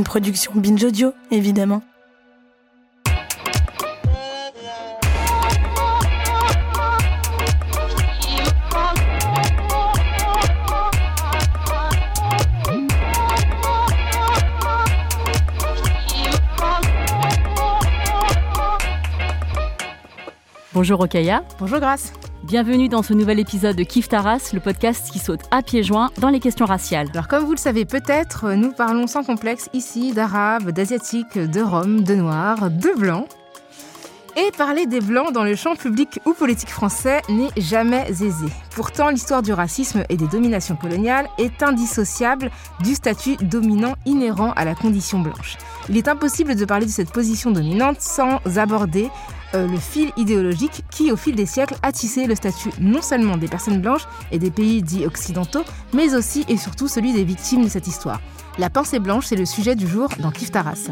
Une production Binge Audio, évidemment. Bonjour Okaya. Bonjour Grace. Bienvenue dans ce nouvel épisode de Kif Taras, le podcast qui saute à pieds joints dans les questions raciales. Alors comme vous le savez peut-être, nous parlons sans complexe ici d'arabes, d'asiatiques, de roms, de noirs, de blancs. Et parler des blancs dans le champ public ou politique français n'est jamais aisé. Pourtant, l'histoire du racisme et des dominations coloniales est indissociable du statut dominant inhérent à la condition blanche. Il est impossible de parler de cette position dominante sans aborder euh, le fil idéologique qui, au fil des siècles, a tissé le statut non seulement des personnes blanches et des pays dits occidentaux, mais aussi et surtout celui des victimes de cette histoire. La pensée blanche, c'est le sujet du jour dans Kif Taras.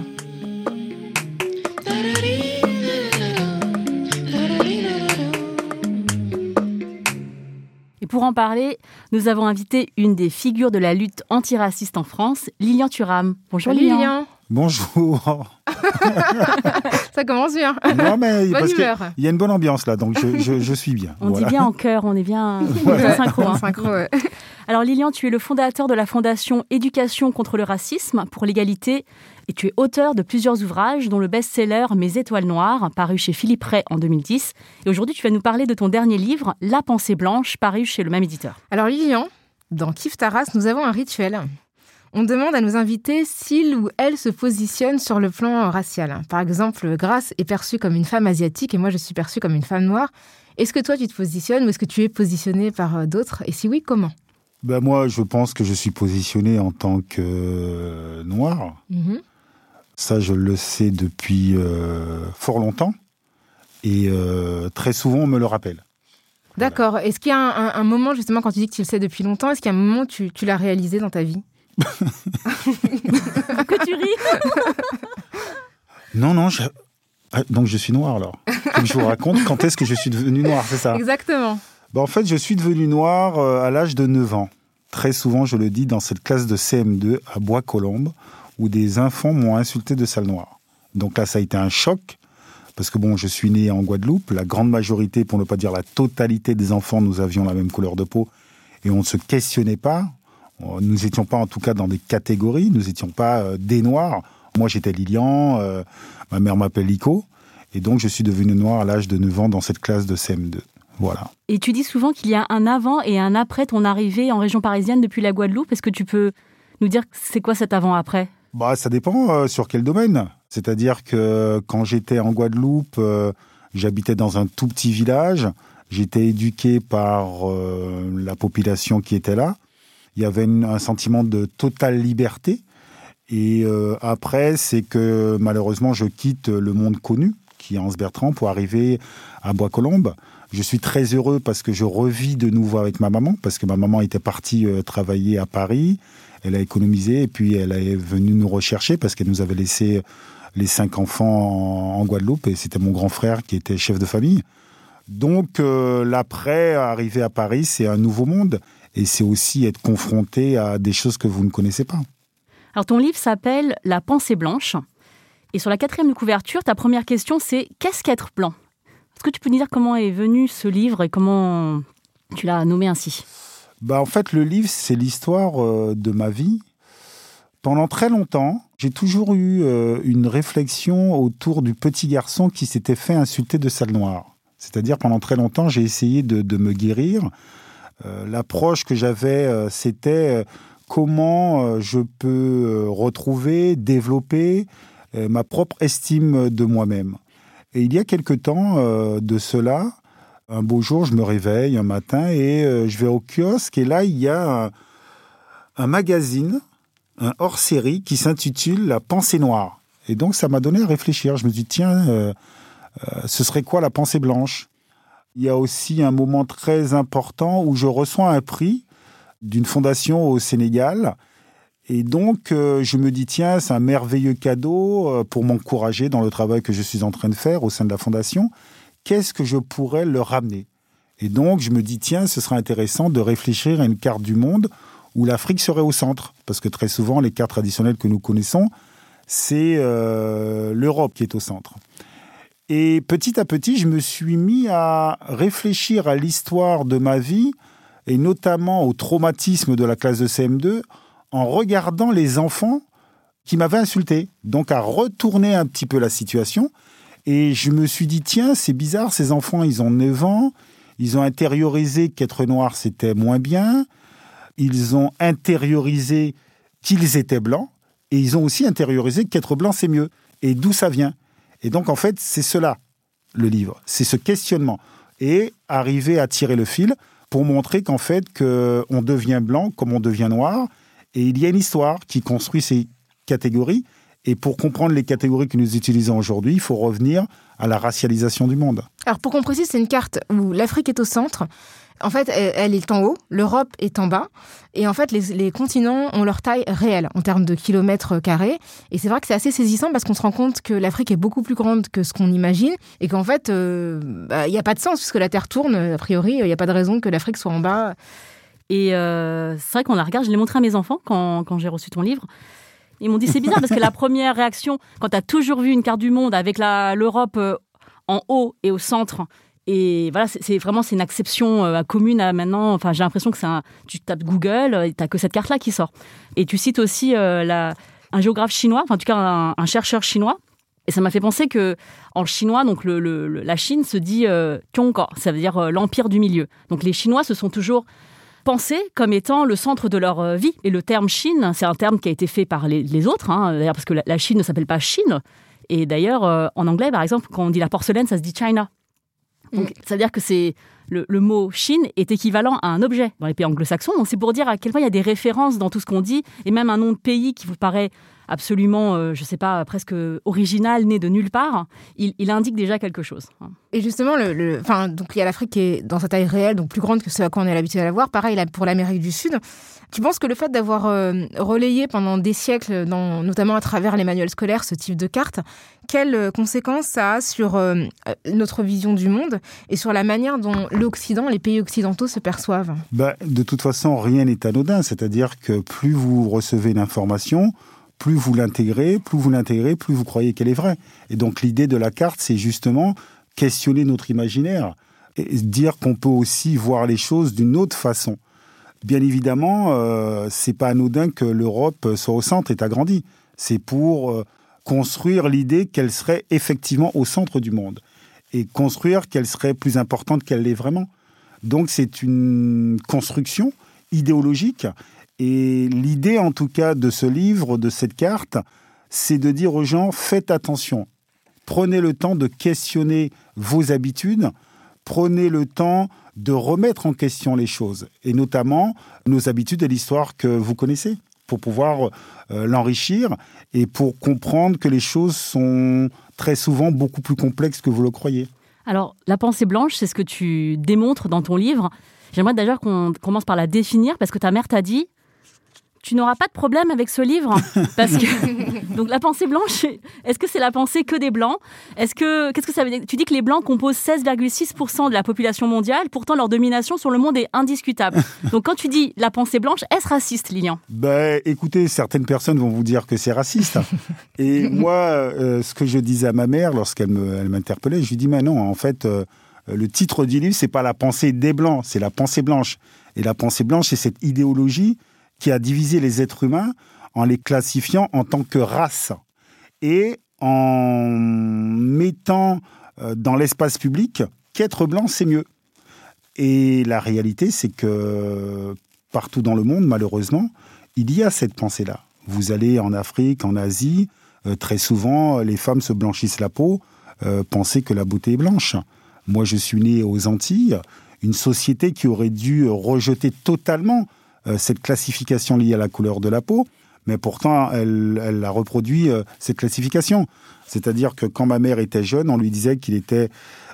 Et pour en parler, nous avons invité une des figures de la lutte antiraciste en France, Lilian Thuram. Bonjour. Lilian. Bonjour. Ça commence bien. Non, mais Bonne parce humeur. y a une bonne ambiance là, donc je, je- je suis bien. On Voilà. dit bien en chœur, on est bien, on est bien Ouais, synchro. hein. synchro, ouais. Alors Lilian, tu es le fondateur de la fondation Éducation contre le racisme pour l'égalité et tu es auteur de plusieurs ouvrages dont le best-seller Mes étoiles noires, paru chez Philippe Ray en 2010. Et aujourd'hui, tu vas nous parler de ton dernier livre, La pensée blanche, paru chez le même éditeur. Alors Lilian, dans Kif Taras, nous avons un rituel. On demande à nos invités s'ils ou elles se positionnent sur le plan racial. Par exemple, Grace est perçue comme une femme asiatique et moi je suis perçue comme une femme noire. Est-ce que toi tu te positionnes ou est-ce que tu es positionné par euh, d'autres? Et si oui, comment? Ben, moi, je pense que je suis positionné en tant que euh, noir. Mhm. Ça, je le sais depuis euh, fort longtemps. Et euh, très souvent, on me le rappelle. D'accord. Est-ce qu'il y a un, un- un moment, justement, quand tu dis que tu le sais depuis longtemps, est-ce qu'il y a un moment où tu, tu l'as réalisé dans ta vie? Que tu ris Non, non, je... Ah, donc je suis noir alors. Que je vous raconte quand est-ce que je suis devenu noir, c'est ça? Exactement. Ben, En fait, je suis devenu noir euh, à l'âge de 9 ans. Très souvent, je le dis, dans cette classe de CM2 à Bois-Colombes, où des enfants m'ont insulté de sale noire. Donc là, ça a été un choc, parce que bon, je suis né en Guadeloupe. La grande majorité, pour ne pas dire la totalité des enfants, nous avions la même couleur de peau, et on ne se questionnait pas. Euh, Nous n'étions pas, en tout cas, dans des catégories. Nous n'étions pas euh, des noirs. Moi, j'étais Lilian, euh, ma mère m'appelle Lico, et donc je suis devenu noir à l'âge de 9 ans dans cette classe de CM2. Voilà. Et tu dis souvent qu'il y a un avant et un après ton arrivée en région parisienne depuis la Guadeloupe. Est-ce que tu peux nous dire c'est quoi cet avant-après Bah, ça dépend euh, sur quel domaine. C'est-à-dire que quand j'étais en Guadeloupe, j'habitais dans un tout petit village. J'étais éduqué par la population qui était là. Il y avait un sentiment de totale liberté. Et euh, après, c'est que malheureusement, je quitte le monde connu, qui est Anse Bertrand, pour arriver à Bois-Colombes. Je suis très heureux parce que je revis de nouveau avec ma maman, parce que ma maman était partie euh, travailler à Paris. Elle a économisé et puis elle est venue nous rechercher parce qu'elle nous avait laissé les cinq enfants en, Guadeloupe et c'était mon grand frère qui était chef de famille. Donc euh, l'après, arriver à Paris, c'est un nouveau monde et c'est aussi être confronté à des choses que vous ne connaissez pas. Alors ton livre s'appelle La pensée blanche. Et sur la quatrième de couverture, ta première question c'est qu'est-ce qu'être blanc? Est-ce que tu peux nous dire comment est venu ce livre et comment tu l'as nommé ainsi? Bah, en fait, le livre, c'est l'histoire euh, de ma vie. Pendant très longtemps, j'ai toujours eu euh, une réflexion autour du petit garçon qui s'était fait insulter de sale noire. C'est-à-dire, pendant très longtemps, j'ai essayé de, de me guérir. Euh, L'approche que j'avais, euh, c'était euh, comment je peux retrouver, développer ma propre estime de moi-même. Et il y a quelque temps de cela, Un beau jour, je me réveille un matin et je vais au kiosque et là, il y a un, magazine, un hors-série qui s'intitule La pensée noire. Et donc, ça m'a donné à réfléchir. Je me dis, tiens, ce serait quoi la pensée blanche? Il y a aussi un moment très important où je reçois un prix d'une fondation au Sénégal. Et donc, euh, je me dis, tiens, c'est un merveilleux cadeau euh, pour m'encourager dans le travail que je suis en train de faire au sein de la fondation. Qu'est-ce que je pourrais leur ramener? Et donc, je me dis, tiens, ce serait intéressant de réfléchir à une carte du monde où l'Afrique serait au centre. Parce que très souvent, les cartes traditionnelles que nous connaissons, c'est euh, l'Europe qui est au centre. Et petit à petit, je me suis mis à réfléchir à l'histoire de ma vie et notamment au traumatisme de la classe de CM2 en regardant les enfants qui m'avaient insulté. Donc à retourner un petit peu la situation. Et je me suis dit, tiens, c'est bizarre, ces enfants, ils ont 9 ans, ils ont intériorisé qu'être noir, c'était moins bien, ils ont intériorisé qu'ils étaient blancs, et ils ont aussi intériorisé qu'être blanc, c'est mieux. Et d'où ça vient? Et donc, en fait, c'est cela, le livre. C'est ce questionnement. Et arriver à tirer le fil pour montrer qu'en fait, que on devient blanc comme on devient noir. Et il y a une histoire qui construit ces catégories. Et pour comprendre les catégories que nous utilisons aujourd'hui, il faut revenir à la racialisation du monde. Alors pour qu'on c'est une carte où l'Afrique est au centre. En fait, elle, est en haut, l'Europe est en bas, et en fait, les, continents ont leur taille réelle en termes de kilomètres carrés. Et c'est vrai que c'est assez saisissant parce qu'on se rend compte que l'Afrique est beaucoup plus grande que ce qu'on imagine, et qu'en fait, euh, bah, il n'y a pas de sens puisque la Terre tourne. A priori, il n'y a pas de raison que l'Afrique soit en bas. Et euh, c'est vrai qu'on la regarde, je l'ai montré à mes enfants quand, quand j'ai reçu ton livre. Ils m'ont dit c'est bizarre parce que la première réaction, quand tu as toujours vu une carte du monde avec l'Europe euh, en haut et au centre, et voilà, c'est- vraiment c'est une acception euh, commune à maintenant. Enfin, j'ai l'impression que c'est un. Tu tapes Google, euh, et t'as que cette carte-là qui sort. Et tu cites aussi euh, un géographe chinois, enfin en tout cas un, chercheur chinois. Et ça m'a fait penser que en chinois, donc la Chine se dit euh, ça veut dire l'empire du milieu. Donc les Chinois se sont toujours pensés comme étant le centre de leur vie. Et le terme Chine, c'est un terme qui a été fait par les, autres, hein, d'ailleurs parce que la, la Chine ne s'appelle pas Chine. Et d'ailleurs, en anglais, par exemple, quand on dit la porcelaine, ça se dit China. Donc, ça veut dire que c'est le, le mot Chine est équivalent à un objet dans les pays anglo-saxons. Donc, c'est pour dire à quel point il y a des références dans tout ce qu'on dit, et même un nom de pays qui vous paraît absolument, euh, je sais pas, presque original, né de nulle part, il, il indique déjà quelque chose. hein. Et justement, le, le- enfin, donc il y a l'Afrique qui est dans sa taille réelle, donc plus grande que ce à quoi on est l'habitude à la voir. Pareil là, pour l'Amérique du Sud. Tu penses que le fait d'avoir euh, relayé pendant des siècles, dans, notamment à travers les manuels scolaires, ce type de carte, quelles euh, conséquences ça a sur euh, notre vision du monde et sur la manière dont l'Occident, les pays occidentaux se perçoivent? Bah, de toute façon, rien n'est anodin. C'est-à-dire que plus vous recevez l'information, plus vous l'intégrez, plus vous l'intégrez, plus vous croyez qu'elle est vraie. Et donc l'idée de la carte, c'est justement questionner notre imaginaire et dire qu'on peut aussi voir les choses d'une autre façon. Bien évidemment, euh, c'est pas anodin que l'Europe soit au centre et agrandie. C'est pour euh, construire l'idée qu'elle serait effectivement au centre du monde et construire qu'elle serait plus importante qu'elle l'est vraiment. Donc c'est une construction idéologique. Et l'idée, en tout cas, de ce livre, de cette carte, c'est de dire aux gens, faites attention. Prenez le temps de questionner vos habitudes. Prenez le temps de remettre en question les choses. Et notamment nos habitudes et l'histoire que vous connaissez pour pouvoir euh, l'enrichir et pour comprendre que les choses sont très souvent beaucoup plus complexes que vous le croyez. Alors, la pensée blanche, c'est ce que tu démontres dans ton livre. J'aimerais d'ailleurs qu'on commence par la définir parce que ta mère t'a dit tu n'auras pas de problème avec ce livre parce que donc la pensée blanche est-ce que c'est la pensée que des blancs? Est-ce que qu'est-ce que ça veut dire? Tu dis que les blancs composent 16,6% de la population mondiale pourtant leur domination sur le monde est indiscutable donc quand tu dis la pensée blanche est-ce raciste Lilian? Ben, écoutez, certaines personnes vont vous dire que c'est raciste. Et moi, euh, ce que je disais à ma mère lorsqu'elle me, elle m'interpellait, je lui dis, mais non, en fait, euh, le titre du livre, c'est pas la pensée des blancs, c'est la pensée blanche. Et la pensée blanche, c'est cette idéologie qui a divisé les êtres humains en les classifiant en tant que race et en mettant euh, dans l'espace public qu'être blanc, c'est mieux. Et la réalité, c'est que partout dans le monde, malheureusement, il y a cette pensée-là. Vous allez en Afrique, en Asie, euh, très souvent, les femmes se blanchissent la peau, euh, penser que la beauté est blanche. Moi, je suis né aux Antilles, une société qui aurait dû rejeter totalement cette classification liée à la couleur de la peau, mais pourtant, elle, elle a reproduit euh, cette classification. C'est-à-dire que quand ma mère était jeune, on lui disait qu'il était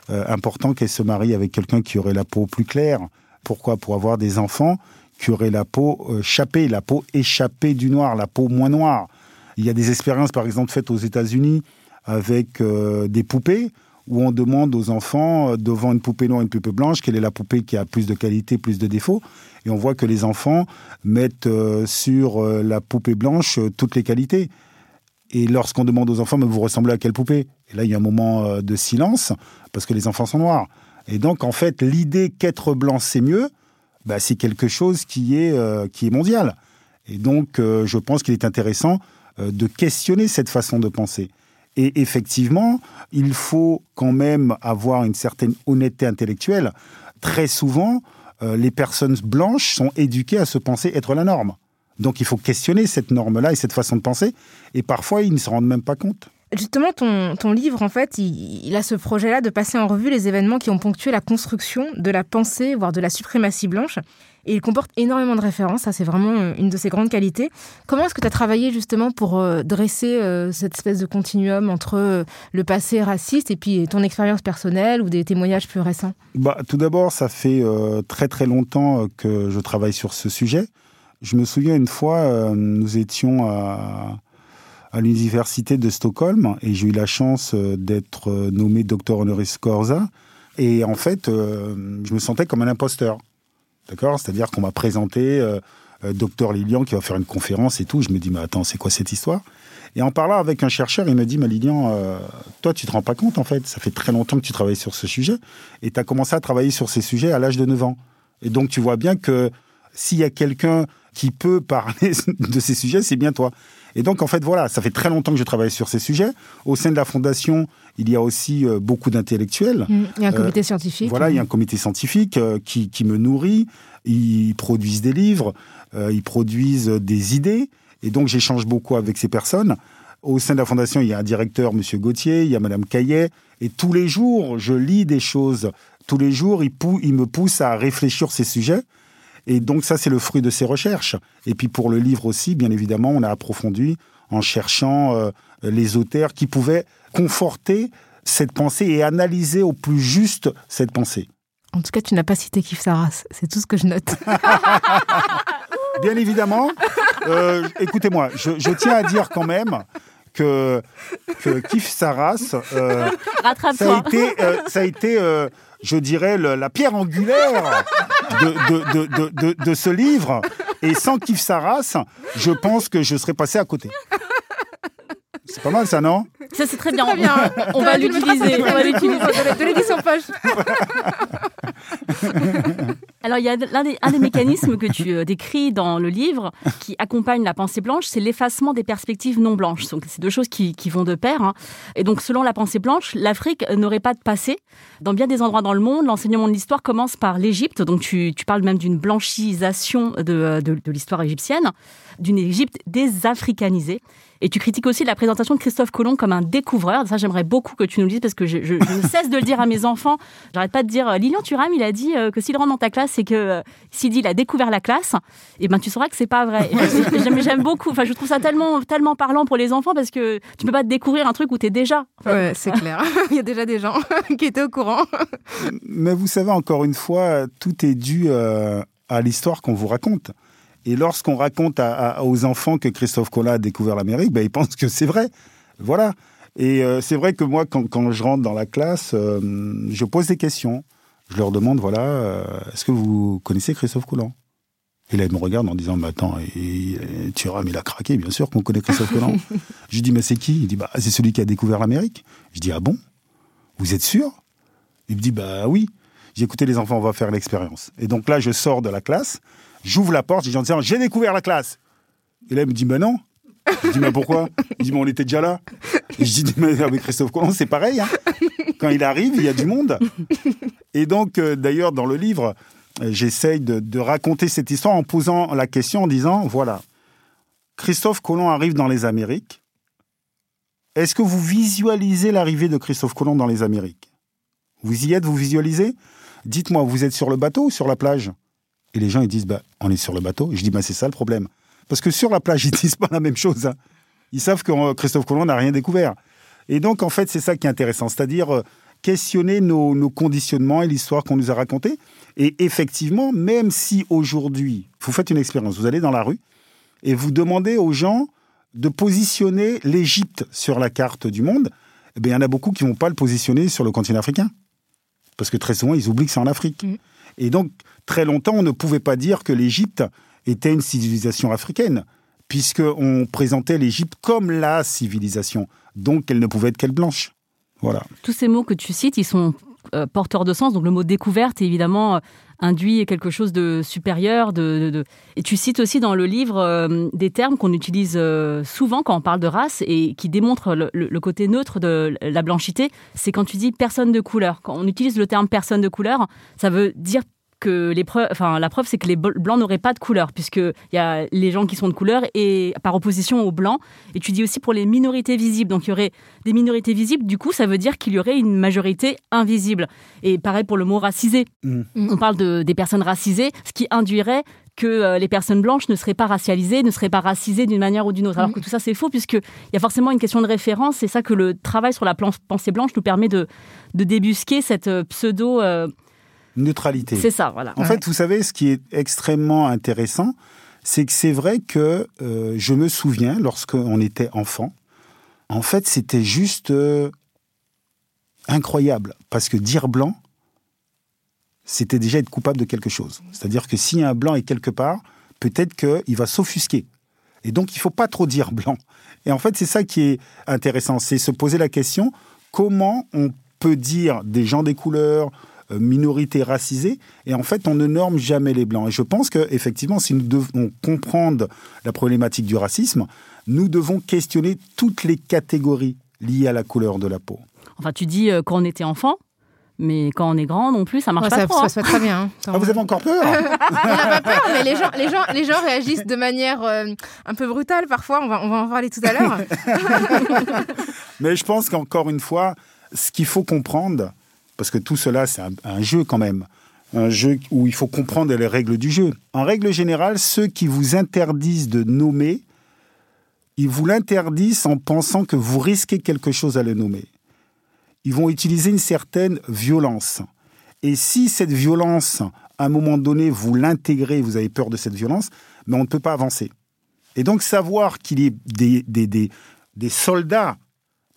euh, important qu'elle se marie avec quelqu'un qui aurait la peau plus claire. Pourquoi? Pour avoir des enfants qui auraient la peau euh, chapée, la peau échappée du noir, la peau moins noire. Il y a des expériences, par exemple, faites aux États-Unis avec euh, des poupées où on demande aux enfants, euh, devant une poupée noire et une poupée blanche, quelle est la poupée qui a plus de qualité, plus de défauts. Et on voit que les enfants mettent euh, sur euh, la poupée blanche toutes les qualités. Et lorsqu'on demande aux enfants, mais vous ressemblez à quelle poupée? Et là, il y a un moment de silence, parce que les enfants sont noirs. Et donc, en fait, l'idée qu'être blanc, c'est mieux, bah, c'est quelque chose qui est, qui est mondial. Et donc, je pense qu'il est intéressant de questionner cette façon de penser. Et effectivement, il faut quand même avoir une certaine honnêteté intellectuelle. Très souvent, euh, les personnes blanches sont éduquées à se penser être la norme. Donc il faut questionner cette norme-là et cette façon de penser. Et parfois, ils ne se rendent même pas compte. Justement, ton, ton livre, en fait, il, il a ce projet-là de passer en revue les événements qui ont ponctué la construction de la pensée, voire de la suprématie blanche. Et il comporte énormément de références, ça c'est vraiment euh, une de ses grandes qualités. Comment est-ce que tu as travaillé justement pour euh, dresser euh, cette espèce de continuum entre le passé raciste et puis ton expérience personnelle ou des témoignages plus récents? Bah, tout d'abord, ça fait très très longtemps que je travaille sur ce sujet. Je me souviens une fois, nous étions à, à l'université de Stockholm et j'ai eu la chance d'être nommé docteur honoris causa. Et en fait, je me sentais comme un imposteur. D'accord? C'est-à-dire qu'on m'a présenté euh, euh, docteur Lilian qui va faire une conférence et tout. Je me dis, mais attends, c'est quoi cette histoire? Et en parlant avec un chercheur, il me dit, mais Lilian, euh, toi, tu te rends pas compte en fait. Ça fait très longtemps que tu travailles sur ce sujet et tu as commencé à travailler sur ces sujets à l'âge de 9 ans. Et donc, tu vois bien que s'il y a quelqu'un qui peut parler de ces sujets, c'est bien toi. Et donc, en fait, voilà, ça fait très longtemps que je travaille sur ces sujets. Au sein de la Fondation, il y a aussi euh, beaucoup d'intellectuels. Il y a un Euh, comité scientifique. Voilà, il y a un comité scientifique euh, qui, qui me nourrit. Ils produisent des livres, ils produisent des idées. Et donc, j'échange beaucoup avec ces personnes. Au sein de la Fondation, il y a un directeur, Monsieur Gauthier, il y a Madame Caillet. Et tous les jours, je lis des choses. Tous les jours, il, pou- il me pousse à réfléchir ces sujets. Et donc, ça, c'est le fruit de ces recherches. Et puis, pour le livre aussi, bien évidemment, on a approfondi en cherchant euh, les auteurs qui pouvaient conforter cette pensée et analyser au plus juste cette pensée. En tout cas, tu n'as pas cité Kif Saras. C'est tout ce que je note. Bien évidemment, euh, écoutez-moi, je, je tiens à dire quand même que, que Kif Saras, euh, ça a été, euh, ça a été euh, je dirais, le- la pierre angulaire de, de, de, de, de- de ce livre. Et sans Kif Saras, je pense que je serais passé à côté. C'est pas mal ça, non? Ça, c'est très bien. Très bien. On va l'utiliser. On va l'utiliser. De l'édition poche. Alors, il y a des, un des mécanismes que tu euh, décris dans le livre qui accompagne la pensée blanche, c'est l'effacement des perspectives non blanches. Donc, c'est deux choses qui, vont de pair. hein. Et donc, selon la pensée blanche, l'Afrique n'aurait pas de passé. Dans bien des endroits dans le monde, l'enseignement de l'histoire commence par l'Égypte. Donc, tu, parles même d'une blanchisation de, de, l'histoire égyptienne, d'une Égypte désafricanisée. Et tu critiques aussi la présentation de Christophe Colomb comme un découvreur. Ça, j'aimerais beaucoup que tu nous le dises parce que je, je- je ne cesse de le dire à mes enfants. J'arrête pas de dire euh, Lilian Thuram, il a dit euh, que s'il rentre dans ta classe, c'est que euh, s'il dit il a découvert la classe, et ben tu sauras que c'est pas vrai. J'aime, beaucoup. Enfin, je trouve ça tellement, tellement parlant pour les enfants parce que tu peux pas découvrir un truc où t'es déjà. Ouais, c'est clair. Il y a déjà des gens qui étaient au courant. Mais vous savez, encore une fois, tout est dû euh, à l'histoire qu'on vous raconte. Et lorsqu'on raconte à- à- aux enfants que Christophe Colomb a découvert l'Amérique, ben, ils pensent que c'est vrai. Voilà. Et euh, c'est vrai que moi, quand, quand je rentre dans la classe, euh, je pose des questions. Je leur demande, voilà, euh, est-ce que vous connaissez Christophe Colomb? Et là, ils me regardent en disant, mais attends, et, et, Thuram, il a craqué, bien sûr qu'on connaît Christophe Colomb. je lui dis, mais c'est qui? Il dit, bah, c'est celui qui a découvert l'Amérique. Je dis, ah bon? Vous êtes sûr? Il me dit, bah oui. J'ai écouté les enfants, on va faire l'expérience. Et donc là, je sors de la classe, j'ouvre la porte, je dis en disant, j'ai découvert la classe. Et là, il me dit, mais non. Je dis, mais pourquoi? Il dit, mais on était déjà là. Et je dis, mais avec Christophe Colomb, c'est pareil. hein. Quand il arrive, il y a du monde. Et donc, euh, d'ailleurs, dans le livre, euh, j'essaye de, raconter cette histoire en posant la question en disant, voilà, Christophe Colomb arrive dans les Amériques. Est-ce que vous visualisez l'arrivée de Christophe Colomb dans les Amériques? Vous y êtes, vous visualisez? Dites-moi, vous êtes sur le bateau ou sur la plage? Et les gens, ils disent, bah, on est sur le bateau. Je dis, bah, c'est ça le problème. Parce que sur la plage, ils disent pas la même chose. hein. Ils savent que euh, Christophe Colomb n'a rien découvert. Et donc, en fait, c'est ça qui est intéressant. C'est-à-dire questionner nos, nos conditionnements et l'histoire qu'on nous a racontée. Et effectivement, même si aujourd'hui, vous faites une expérience, vous allez dans la rue et vous demandez aux gens de positionner l'Égypte sur la carte du monde, eh bien, il y en a beaucoup qui ne vont pas le positionner sur le continent africain. Parce que très souvent, ils oublient que c'est en Afrique. Mhm. Et donc, très longtemps, on ne pouvait pas dire que l'Égypte était une civilisation africaine, puisqu'on présentait l'Égypte comme la civilisation. Donc, elle ne pouvait être qu'elle blanche. Tous ces mots que tu cites, ils sont euh, porteurs de sens. Donc le mot découverte, évidemment, euh, induit quelque chose de supérieur. De, Et tu cites aussi dans le livre euh, des termes qu'on utilise souvent quand on parle de race et qui démontrent le- le côté neutre de la blanchité. C'est quand tu dis personne de couleur. Quand on utilise le terme personne de couleur, ça veut dire que les preuves, enfin, la preuve, c'est que les bl- blancs n'auraient pas de couleur, puisqu'il y a les gens qui sont de couleur et par opposition aux blancs. Et tu dis aussi pour les minorités visibles. Donc il y aurait des minorités visibles, du coup, ça veut dire qu'il y aurait une majorité invisible. Et pareil pour le mot racisé. Mm. On parle de, des personnes racisées, ce qui induirait que euh, les personnes blanches ne seraient pas racialisées, ne seraient pas racisées d'une manière ou d'une autre. Alors que tout ça, c'est faux, puisqu'il y a forcément une question de référence. C'est ça que le travail sur la pensée blanche nous permet de, de débusquer cette euh, pseudo... euh, Neutralité. c'est ça, voilà. En fait, vous savez, ce qui est extrêmement intéressant, c'est que c'est vrai que euh, je me souviens, lorsqu'on était enfant, en fait, c'était juste euh, incroyable. Parce que dire blanc, c'était déjà être coupable de quelque chose. C'est-à-dire que si un blanc est quelque part, peut-être qu'il va s'offusquer. Et donc, il faut pas trop dire blanc. Et en fait, c'est ça qui est intéressant, c'est se poser la question, comment on peut dire des gens des couleurs, euh, minorités racisées, et en fait, on ne norme jamais les blancs. Et je pense que effectivement, si nous devons comprendre la problématique du racisme, nous devons questionner toutes les catégories liées à la couleur de la peau. Enfin, tu dis euh, quand on était enfant, mais quand on est grand non plus, ça marche Ouais, pas ça, trop. ça hein. se passe très bien. hein. Ah, vous avez encore peur On n'a pas peur, mais les gens, les, gens, les gens réagissent de manière euh, un peu brutale parfois. On va, on va en parler tout à l'heure. Mais je pense qu'encore une fois, ce qu'il faut comprendre, parce que tout cela, c'est un, jeu quand même, un jeu où il faut comprendre les règles du jeu. En règle générale, ceux qui vous interdisent de nommer, ils vous l'interdisent en pensant que vous risquez quelque chose à le nommer. Ils vont utiliser une certaine violence. Et si cette violence, à un moment donné, vous l'intégrez, vous avez peur de cette violence, mais on ne peut pas avancer. Et donc savoir qu'il y a des, des, des, des soldats,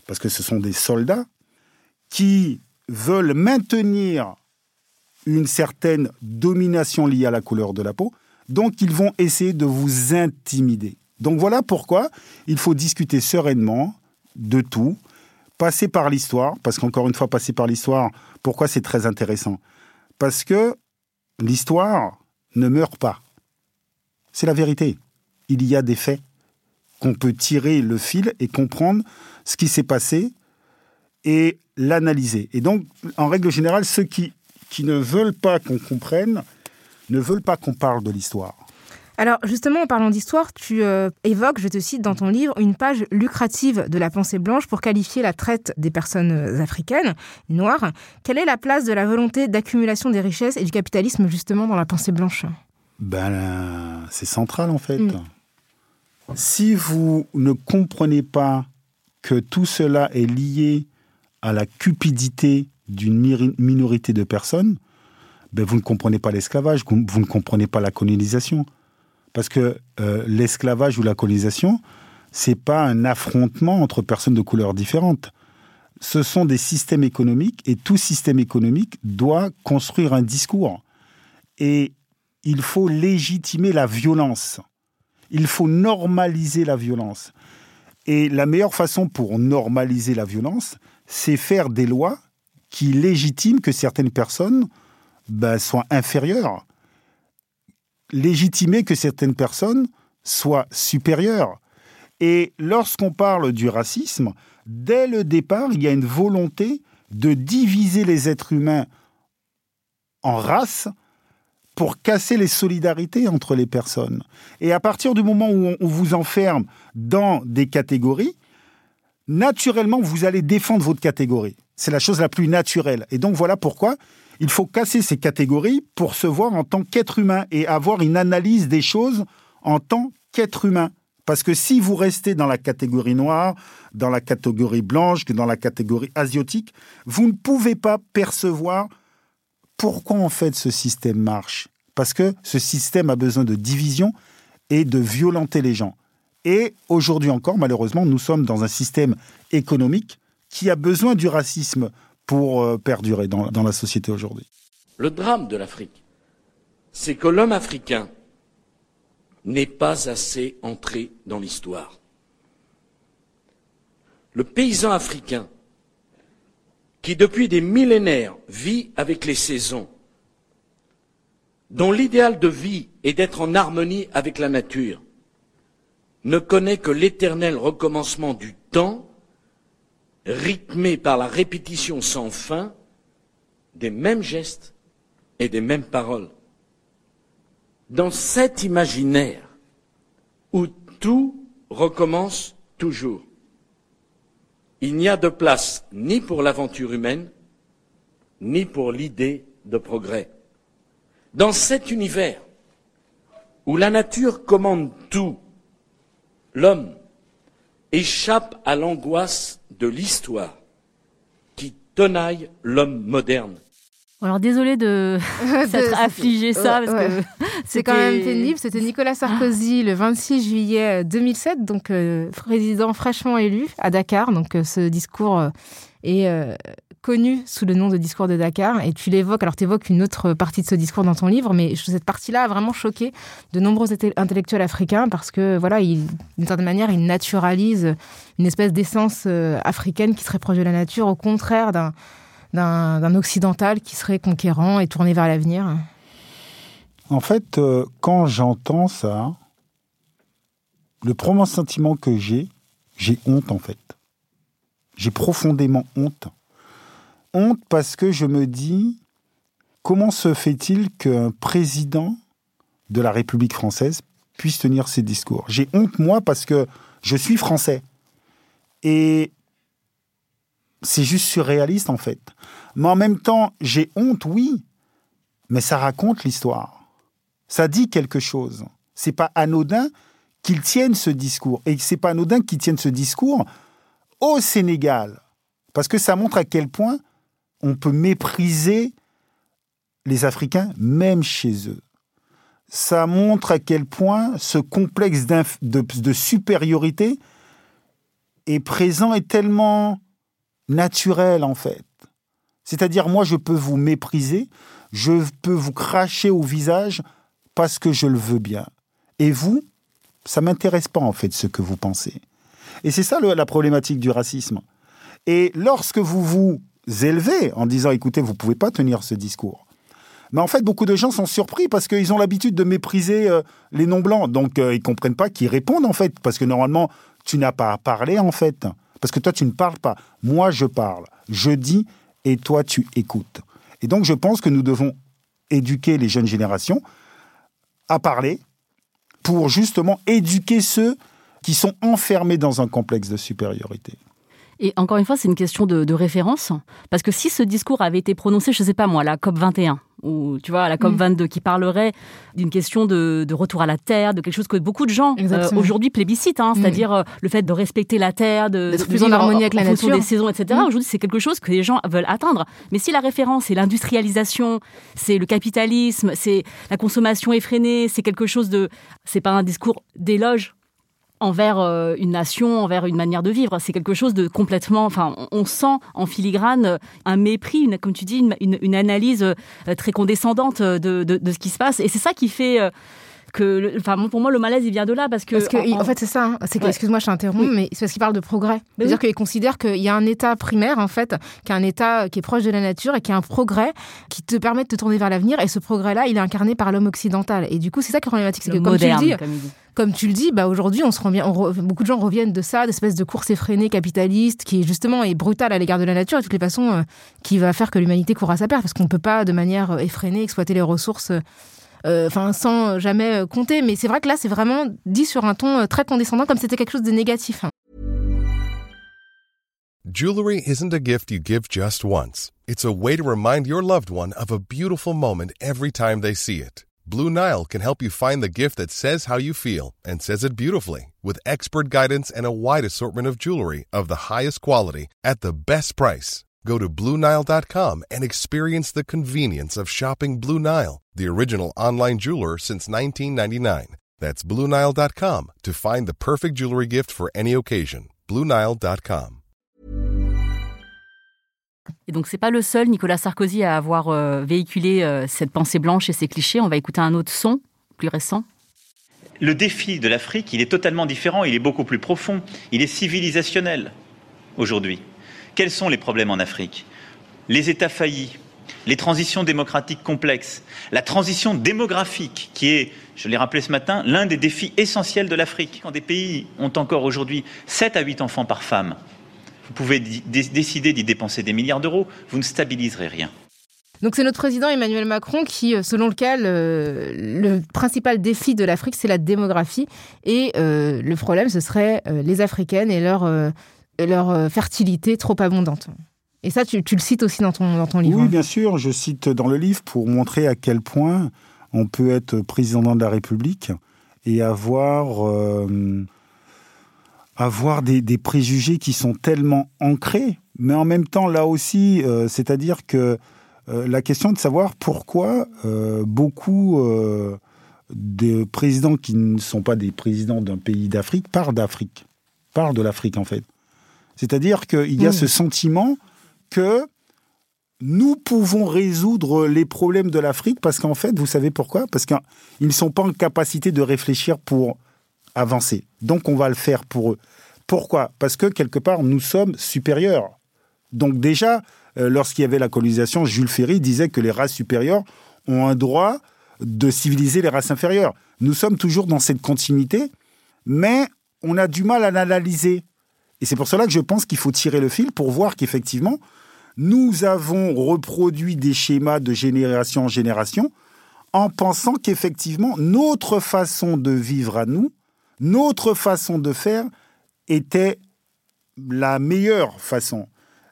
parce que ce sont des soldats, qui veulent maintenir une certaine domination liée à la couleur de la peau, donc ils vont essayer de vous intimider. Donc voilà pourquoi il faut discuter sereinement de tout, passer par l'histoire, parce qu'encore une fois, passer par l'histoire, pourquoi c'est très intéressant? Parce que l'histoire ne meurt pas. C'est la vérité. Il y a des faits qu'on peut tirer le fil et comprendre ce qui s'est passé et l'analyser. Et donc, en règle générale, ceux qui, qui ne veulent pas qu'on comprenne ne veulent pas qu'on parle de l'histoire. Alors justement, en parlant d'histoire, tu euh, évoques, je te cite dans ton livre, une page lucrative de la pensée blanche pour qualifier la traite des personnes euh, africaines, noires. Quelle est la place de la volonté d'accumulation des richesses et du capitalisme justement dans la pensée blanche? Ben, c'est central en fait. Mm. Si vous ne comprenez pas que tout cela est lié à la cupidité d'une minorité de personnes, ben vous ne comprenez pas l'esclavage, vous vous ne comprenez pas la colonisation. Parce que euh, l'esclavage ou la colonisation, c'est pas un affrontement entre personnes de couleurs différentes. Ce sont des systèmes économiques et tout système économique doit construire un discours. Et il faut légitimer la violence. Il faut normaliser la violence. Et la meilleure façon pour normaliser la violence, c'est faire des lois qui légitiment que certaines personnes ben, soient inférieures. Légitimer que certaines personnes soient supérieures. Et lorsqu'on parle du racisme, dès le départ, il y a une volonté de diviser les êtres humains en races pour casser les solidarités entre les personnes. Et à partir du moment où on vous enferme dans des catégories, naturellement, vous allez défendre votre catégorie. C'est la chose la plus naturelle. Et donc voilà pourquoi il faut casser ces catégories pour se voir en tant qu'être humain et avoir une analyse des choses en tant qu'être humain. Parce que si vous restez dans la catégorie noire, dans la catégorie blanche, dans la catégorie asiatique, vous ne pouvez pas percevoir pourquoi en fait ce système marche. Parce que ce système a besoin de division et de violenter les gens. Et aujourd'hui encore, malheureusement, nous sommes dans un système économique qui a besoin du racisme pour euh, perdurer dans, dans la société aujourd'hui. Le drame de l'Afrique, c'est que l'homme africain n'est pas assez entré dans l'histoire. Le paysan africain, qui depuis des millénaires vit avec les saisons, dont l'idéal de vie est d'être en harmonie avec la nature, ne connaît que l'éternel recommencement du temps, rythmé par la répétition sans fin des mêmes gestes et des mêmes paroles. Dans cet imaginaire où tout recommence toujours, il n'y a de place ni pour l'aventure humaine, ni pour l'idée de progrès. Dans cet univers où la nature commande tout, l'homme échappe à l'angoisse de l'histoire qui tenaille l'homme moderne. Alors désolé de s'être affligé ça parce que c'est quand même pénible. C'était Nicolas Sarkozy le 26 juillet 2007, donc euh, président fraîchement élu à Dakar. Donc euh, ce discours euh, est connu sous le nom de discours de Dakar et tu l'évoques. Alors tu évoques une autre partie de ce discours dans ton livre, mais cette partie-là a vraiment choqué de nombreux intellectuels africains parce que voilà, d'une certaine manière, il naturalise une espèce d'essence africaine qui serait proche de la nature, au contraire d'un d'un occidental qui serait conquérant et tourné vers l'avenir En fait, euh, quand j'entends ça, le premier sentiment que j'ai, j'ai honte en fait. J'ai profondément honte. Honte parce que je me dis, comment se fait-il qu'un président de la République française puisse tenir ces discours? J'ai honte moi parce que je suis français. Et c'est juste surréaliste en fait. Mais en même temps, j'ai honte, oui, mais ça raconte l'histoire. Ça dit quelque chose. C'est pas anodin qu'ils tiennent ce discours. Et c'est pas anodin qu'ils tiennent ce discours au Sénégal. Parce que ça montre à quel point on peut mépriser les Africains, même chez eux. Ça montre à quel point ce complexe de, supériorité est présent et tellement naturel en fait. C'est-à-dire moi je peux vous mépriser, je peux vous cracher au visage parce que je le veux bien. Et vous, ça m'intéresse pas en fait ce que vous pensez. Et c'est ça la problématique du racisme. Et lorsque vous vous en disant écoutez, vous pouvez pas tenir ce discours. Mais en fait, beaucoup de gens sont surpris parce qu'ils ont l'habitude de mépriser euh, les non-blancs. Donc, euh, ils comprennent pas qu'ils répondent, en fait. Parce que normalement, tu n'as pas à parler, en fait. Parce que toi, tu ne parles pas. Moi, je parle. Je dis et toi, tu écoutes. Et donc, je pense que nous devons éduquer les jeunes générations à parler pour justement éduquer ceux qui sont enfermés dans un complexe de supériorité. Et encore une fois, c'est une question de, référence. Parce que si ce discours avait été prononcé, je ne sais pas moi, la COP 21, ou tu vois, la COP 22, mm. qui parlerait d'une question de, retour à la terre, de quelque chose que beaucoup de gens euh, aujourd'hui plébiscitent, hein, c'est-à-dire mm. euh, le fait de respecter la terre, de, d'être plus en harmonie avec la nature, des saisons, etc. Mm. Aujourd'hui, c'est quelque chose que les gens veulent atteindre. Mais si la référence c'est l'industrialisation, c'est le capitalisme, c'est la consommation effrénée, c'est quelque chose de, c'est pas un discours d'éloge envers euh, une nation, envers une manière de vivre. C'est quelque chose de complètement. Enfin, on sent en filigrane euh, un mépris, une, comme tu dis, une, analyse euh, très condescendante de, de, ce qui se passe. Et c'est ça qui fait que, enfin, pour moi, le malaise, il vient de là parce que. Parce que, en, fait, c'est ça. Hein. c'est excuse-moi, je t'interromps, mais c'est parce qu'il parle de progrès. C'est-à-dire qu'il considère qu'il y a un état primaire, en fait, qui est un état qui est proche de la nature et qui est un progrès qui te permet de te tourner vers l'avenir. Et ce progrès-là, il est incarné par l'homme occidental. Et du coup, c'est ça qui est problématique. C'est que, comme tu le dis, comme tu le dis, bah aujourd'hui, on se rend bien, beaucoup de gens reviennent de ça, d'espèce de course effrénée capitaliste qui justement est brutale à l'égard de la nature et de toutes les façons euh, qui va faire que l'humanité court à sa perte parce qu'on ne peut pas de manière euh, effrénée exploiter les ressources euh, enfin sans jamais euh, compter. Mais c'est vrai que là, c'est vraiment dit sur un ton euh, très condescendant, comme c'était quelque chose de négatif. Hein. Jewelry isn't a gift you give just once. It's a way to remind your loved one of a beautiful moment every time they see it. Blue Nile can help you find the gift that says how you feel and says it beautifully with expert guidance and a wide assortment of jewelry of the highest quality at the best price. Go to BlueNile.com and experience the convenience of shopping Blue Nile, the original online jeweler since 1999. That's BlueNile.com to find the perfect jewelry gift for any occasion. BlueNile.com. Et donc, c'est pas le seul, Nicolas Sarkozy, à avoir euh, véhiculé euh, cette pensée blanche et ces clichés. On va écouter un autre son plus récent. Le défi de l'Afrique, il est totalement différent, il est beaucoup plus profond, il est civilisationnel aujourd'hui. Quels sont les problèmes en Afrique? Les États faillis, les transitions démocratiques complexes, la transition démographique qui est, je l'ai rappelé ce matin, l'un des défis essentiels de l'Afrique. Quand des pays ont encore aujourd'hui 7 à 8 enfants par femme, vous pouvez décider d'y dépenser des milliards d'euros, vous ne stabiliserez rien. Donc c'est notre président Emmanuel Macron qui, euh, selon lequel le principal défi de l'Afrique, c'est la démographie. Et euh, le problème, ce serait euh, les Africaines et leur, leur fertilité trop abondante. Et ça, tu, le cites aussi dans ton, dans ton livre. Oui, bien sûr, je cite dans le livre pour montrer à quel point on peut être président de la République et avoir, avoir des, des, préjugés qui sont tellement ancrés, mais en même temps, là aussi, c'est-à-dire que euh, la question de savoir pourquoi euh, beaucoup euh, de présidents qui ne sont pas des présidents d'un pays d'Afrique parlent d'Afrique, parlent de l'Afrique en fait. C'est-à-dire qu'il y a mmh. ce sentiment que nous pouvons résoudre les problèmes de l'Afrique parce qu'en fait, vous savez pourquoi? Parce qu'ils ne sont pas en capacité de réfléchir pour avancer. Donc on va le faire pour eux. Pourquoi? Parce que quelque part, nous sommes supérieurs. Donc déjà, euh, lorsqu'il y avait la colonisation, Jules Ferry disait que les races supérieures ont un droit de civiliser les races inférieures. Nous sommes toujours dans cette continuité, mais on a du mal à l'analyser. Et c'est pour cela que je pense qu'il faut tirer le fil pour voir qu'effectivement, nous avons reproduit des schémas de génération en génération en pensant qu'effectivement, notre façon de vivre à nous, notre façon de faire était la meilleure façon.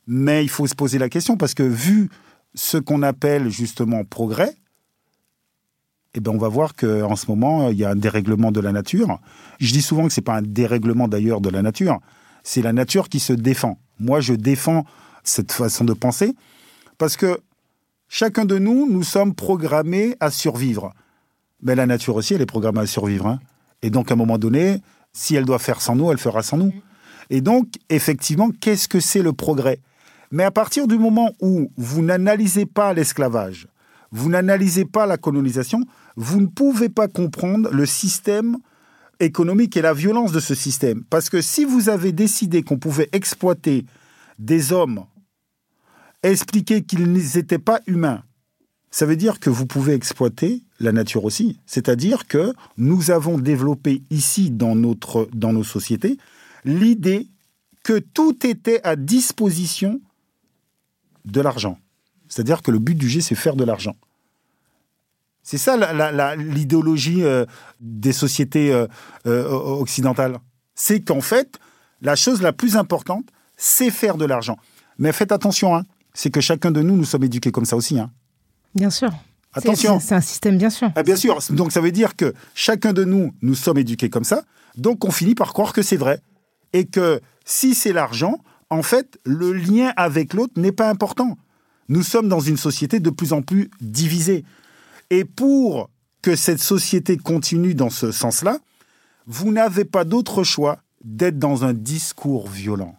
Mais il faut se poser la question parce que vu ce qu'on appelle justement progrès, eh ben on va voir qu'en ce moment, il y a un dérèglement de la nature. Je dis souvent que ce n'est pas un dérèglement d'ailleurs de la nature, c'est la nature qui se défend. Moi, je défends cette façon de penser parce que chacun de nous, nous sommes programmés à survivre. Mais la nature aussi, elle est programmée à survivre. Hein. Et donc, à un moment donné, si elle doit faire sans nous, elle fera sans nous. Et donc, effectivement, qu'est-ce que c'est le progrès? Mais à partir du moment où vous n'analysez pas l'esclavage, vous n'analysez pas la colonisation, vous ne pouvez pas comprendre le système économique et la violence de ce système. Parce que si vous avez décidé qu'on pouvait exploiter des hommes, expliquer qu'ils n'étaient pas humains, ça veut dire que vous pouvez exploiter la nature aussi. C'est-à-dire que nous avons développé ici dans, notre, dans nos sociétés l'idée que tout était à disposition de l'argent. C'est-à-dire que le but du jeu, c'est faire de l'argent. C'est ça l'idéologie euh, des sociétés euh, euh, occidentales. C'est qu'en fait, la chose la plus importante, c'est faire de l'argent. Mais faites attention, hein, c'est que chacun de nous, nous sommes éduqués comme ça aussi. Hein. Bien sûr. Attention. C'est un système, bien sûr. Ah, bien sûr. Donc ça veut dire que chacun de nous, nous sommes éduqués comme ça. Donc on finit par croire que c'est vrai. Et que si c'est l'argent, en fait, le lien avec l'autre n'est pas important. Nous sommes dans une société de plus en plus divisée. Et pour que cette société continue dans ce sens-là, vous n'avez pas d'autre choix d'être dans un discours violent,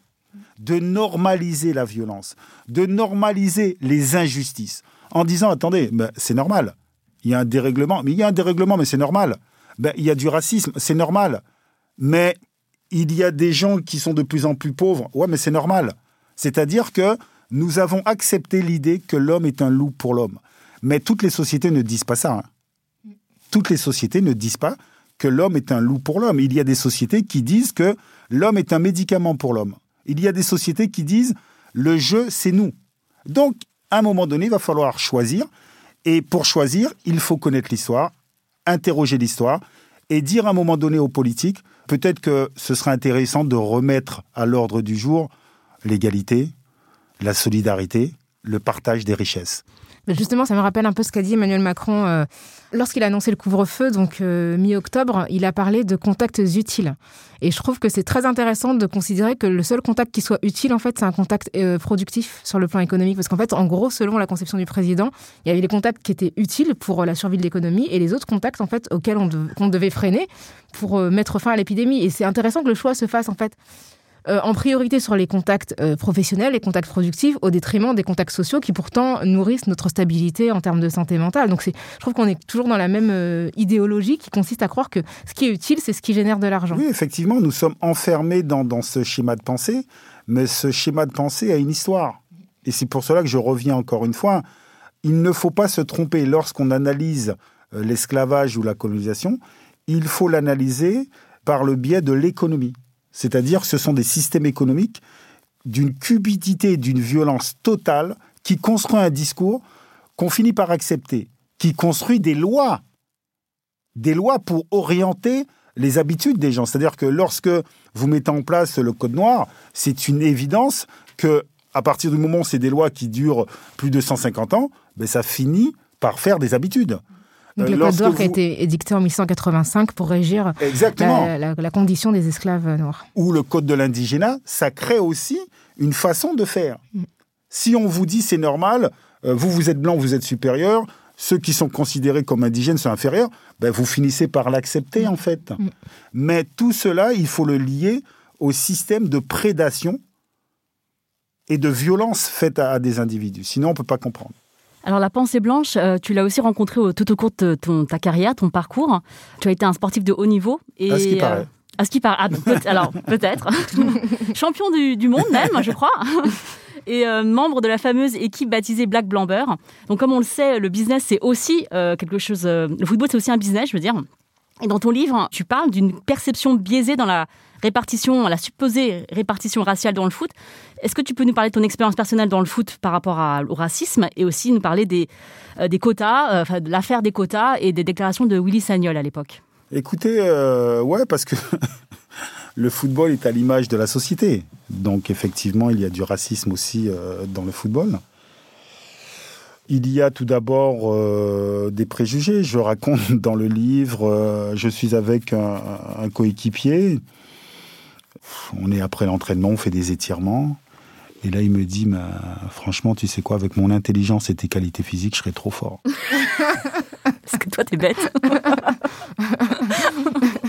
de normaliser la violence, de normaliser les injustices, en disant, attendez, ben, c'est normal, il y a un dérèglement, mais il y a un dérèglement, mais c'est normal. Ben, il y a du racisme, c'est normal. Mais il y a des gens qui sont de plus en plus pauvres. Ouais, mais c'est normal. C'est-à-dire que nous avons accepté l'idée que l'homme est un loup pour l'homme. Mais toutes les sociétés ne disent pas ça. Hein. Toutes les sociétés ne disent pas que l'homme est un loup pour l'homme. Il y a des sociétés qui disent que l'homme est un médicament pour l'homme. Il y a des sociétés qui disent le jeu, c'est nous. Donc, à un moment donné, il va falloir choisir. Et pour choisir, il faut connaître l'histoire, interroger l'histoire et dire à un moment donné aux politiques, peut-être que ce serait intéressant de remettre à l'ordre du jour l'égalité, la solidarité, le partage des richesses. Justement, ça me rappelle un peu ce qu'a dit Emmanuel Macron euh, lorsqu'il a annoncé le couvre-feu, donc euh, mi-octobre. Il a parlé de contacts utiles. Et je trouve que c'est très intéressant de considérer que le seul contact qui soit utile, en fait, c'est un contact euh, productif sur le plan économique. Parce qu'en fait, en gros, selon la conception du président, il y avait les contacts qui étaient utiles pour la survie de l'économie et les autres contacts, en fait, auxquels on, on devait freiner pour mettre fin à l'épidémie. Et c'est intéressant que le choix se fasse, en fait, euh, en priorité sur les contacts euh, professionnels, les contacts productifs, au détriment des contacts sociaux qui pourtant nourrissent notre stabilité en termes de santé mentale. Donc je trouve qu'on est toujours dans la même euh, idéologie qui consiste à croire que ce qui est utile, c'est ce qui génère de l'argent. Oui, effectivement, nous sommes enfermés dans, dans ce schéma de pensée, mais ce schéma de pensée a une histoire. Et c'est pour cela que je reviens encore une fois. Il ne faut pas se tromper lorsqu'on analyse l'esclavage ou la colonisation. Il faut l'analyser par le biais de l'économie. C'est-à-dire que ce sont des systèmes économiques d'une cupidité, d'une violence totale qui construit un discours qu'on finit par accepter, qui construit des lois, des lois pour orienter les habitudes des gens. C'est-à-dire que lorsque vous mettez en place le code noir, c'est une évidence que à partir du moment où c'est des lois qui durent plus de 150 ans, ben ça finit par faire des habitudes. Donc, le Code d'or qui a été édicté en 1885 pour régir La, condition des esclaves noirs. Ou le Code de l'indigénat, ça crée aussi une façon de faire. Mm. Si on vous dit c'est normal, euh, vous, vous êtes blanc, vous êtes supérieur, ceux qui sont considérés comme indigènes sont inférieurs, ben vous finissez par l'accepter mm. en fait. Mm. Mais tout cela, il faut le lier au système de prédation et de violence faite à, à des individus. Sinon, on ne peut pas comprendre. Alors la pensée blanche, euh, tu l'as aussi rencontrée tout au cours de ton, ta carrière, ton parcours. Tu as été un sportif de haut niveau. Et, à ce qui paraît. Euh, à ce qui paraît. Ah, peut alors peut-être. Champion du, monde même, je crois. et euh, membre de la fameuse équipe baptisée Black Blamber. Donc comme on le sait, le business c'est aussi quelque chose. le football c'est aussi un business, je veux dire. Et dans ton livre, tu parles d'une perception biaisée dans la répartition, la supposée répartition raciale dans le foot. Est-ce que tu peux nous parler de ton expérience personnelle dans le foot par rapport au racisme et aussi nous parler des, euh, quotas, euh, de l'affaire des quotas et des déclarations de Willy Sagnol à l'époque? Écoutez, euh, ouais, parce que le football est à l'image de la société. Donc effectivement, il y a du racisme aussi dans le football. Il y a tout d'abord des préjugés. Je raconte dans le livre, je suis avec un coéquipier on est après l'entraînement, on fait des étirements. Et là, il me dit, franchement, tu sais quoi, avec mon intelligence et tes qualités physiques, je serais trop fort. Parce que toi, t'es bête.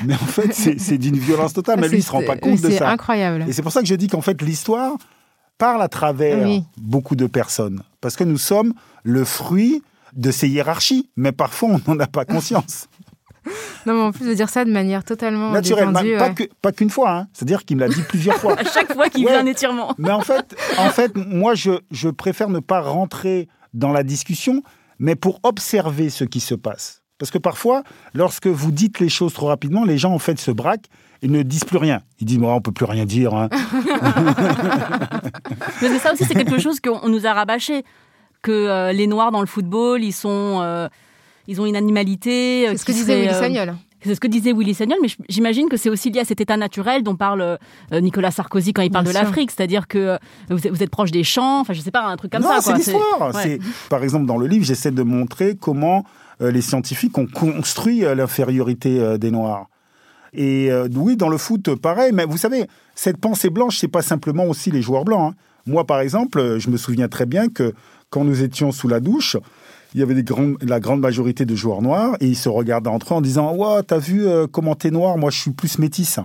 mais en fait, c'est d'une violence totale. Mais lui, il se rend pas compte de ça. C'est incroyable. Et c'est pour ça que je dis qu'en fait, l'histoire parle à travers beaucoup de personnes. Parce que nous sommes le fruit de ces hiérarchies. Mais parfois, on n'en a pas conscience. Non, mais en plus de dire ça de manière totalement naturelle, pas, qu'une fois. Hein. C'est-à-dire qu'il me l'a dit plusieurs fois. à chaque fois qu'il veut un étirement. Mais en fait, en fait, moi, je, je préfère ne pas rentrer dans la discussion, mais pour observer ce qui se passe. Parce que parfois, lorsque vous dites les choses trop rapidement, les gens en fait se braquent et ne disent plus rien. Ils disent, moi, on peut plus rien dire. Hein. mais ça aussi, c'est quelque chose qu'on nous a rabâché. Que euh, les Noirs dans le football, ils sont... Euh, ils ont une animalité. Euh, c'est ce que disait Willy euh, Sagnol. C'est ce que disait Willy Sagnol, mais j'imagine que c'est aussi lié à cet état naturel dont parle euh, Nicolas Sarkozy quand il parle de l'Afrique, c'est-à-dire que vous êtes, proche des champs, enfin je sais pas, un truc comme ça. c'est l'histoire. Par exemple, dans le livre, j'essaie de montrer comment les scientifiques ont construit l'infériorité des Noirs. Et oui, dans le foot, pareil, mais vous savez, cette pensée blanche, c'est pas simplement aussi les joueurs blancs. Hein. Moi, par exemple, je me souviens très bien que quand nous étions sous la douche, il y avait la grande majorité de joueurs noirs et ils se regardaient entre eux en disant Ouais, t'as vu euh, comment t'es noir Moi, je suis plus métisse.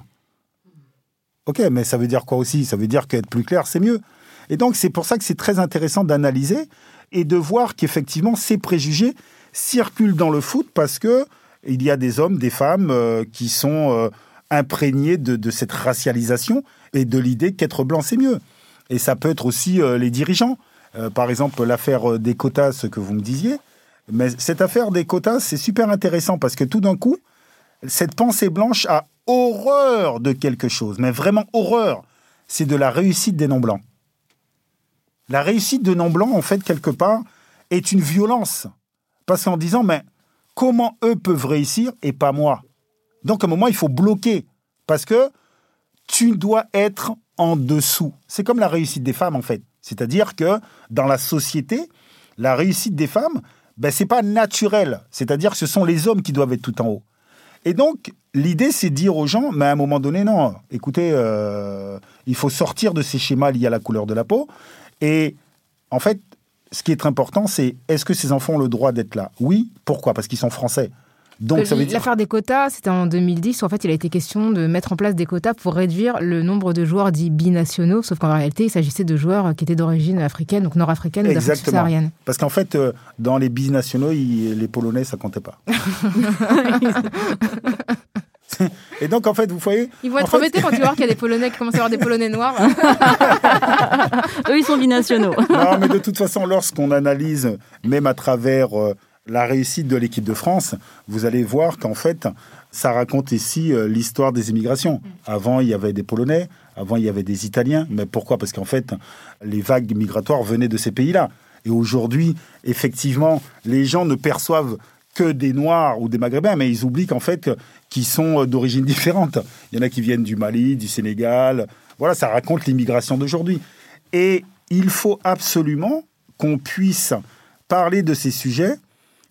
Ok, mais ça veut dire quoi aussi? Ça veut dire qu'être plus clair, c'est mieux. Et donc, c'est pour ça que c'est très intéressant d'analyser et de voir qu'effectivement, ces préjugés circulent dans le foot parce que il y a des hommes, des femmes euh, qui sont euh, imprégnés de, cette racialisation et de l'idée qu'être blanc, c'est mieux. Et ça peut être aussi les dirigeants. Euh, par exemple, l'affaire euh, des quotas, ce que vous me disiez. Mais cette affaire des quotas, c'est super intéressant parce que tout d'un coup, cette pensée blanche a horreur de quelque chose, mais vraiment horreur. C'est de la réussite des non-blancs. La réussite de non-blancs, en fait, quelque part, est une violence. Parce qu'en disant, mais comment eux peuvent réussir et pas moi? Donc, à un moment, il faut bloquer. Parce que tu dois être en dessous. C'est comme la réussite des femmes, en fait. C'est-à-dire que dans la société, la réussite des femmes, ben, c'est pas naturel. C'est-à-dire que ce sont les hommes qui doivent être tout en haut. Et donc, l'idée, c'est de dire aux gens, mais à un moment donné, non, écoutez, euh, il faut sortir de ces schémas liés à la couleur de la peau. Et en fait, ce qui est important, c'est est-ce que ces enfants ont le droit d'être là? Oui. Pourquoi? Parce qu'ils sont français. Donc, ça veut dire. L'affaire des quotas, c'était en 2010 où en fait il a été question de mettre en place des quotas pour réduire le nombre de joueurs dits binationaux, sauf qu'en réalité il s'agissait de joueurs qui étaient d'origine africaine, donc nord-africaine ou d'Afrique Exactement. subsaharienne. Parce qu'en fait, euh, dans les binationaux, ils- les Polonais, ça comptait pas. Et donc, en fait, vous voyez. Ils vont être fait- embêtés quand tu vas voir qu'il y a des Polonais qui commencent à avoir des Polonais noirs. Eux, ils sont binationaux. Non, mais de toute façon, lorsqu'on analyse, même à travers euh, la réussite de l'équipe de France, vous allez voir qu'en fait, ça raconte ici euh, l'histoire des immigrations. Avant, il y avait des Polonais, avant, il y avait des Italiens. Mais pourquoi? Parce qu'en fait, les vagues migratoires venaient de ces pays-là. Et aujourd'hui, effectivement, les gens ne perçoivent que des Noirs ou des Maghrébins, mais ils oublient qu'en fait, qu'ils sont euh, d'origine différente. Il y en a qui viennent du Mali, du Sénégal. Voilà, ça raconte l'immigration d'aujourd'hui. Et il faut absolument qu'on puisse parler de ces sujets,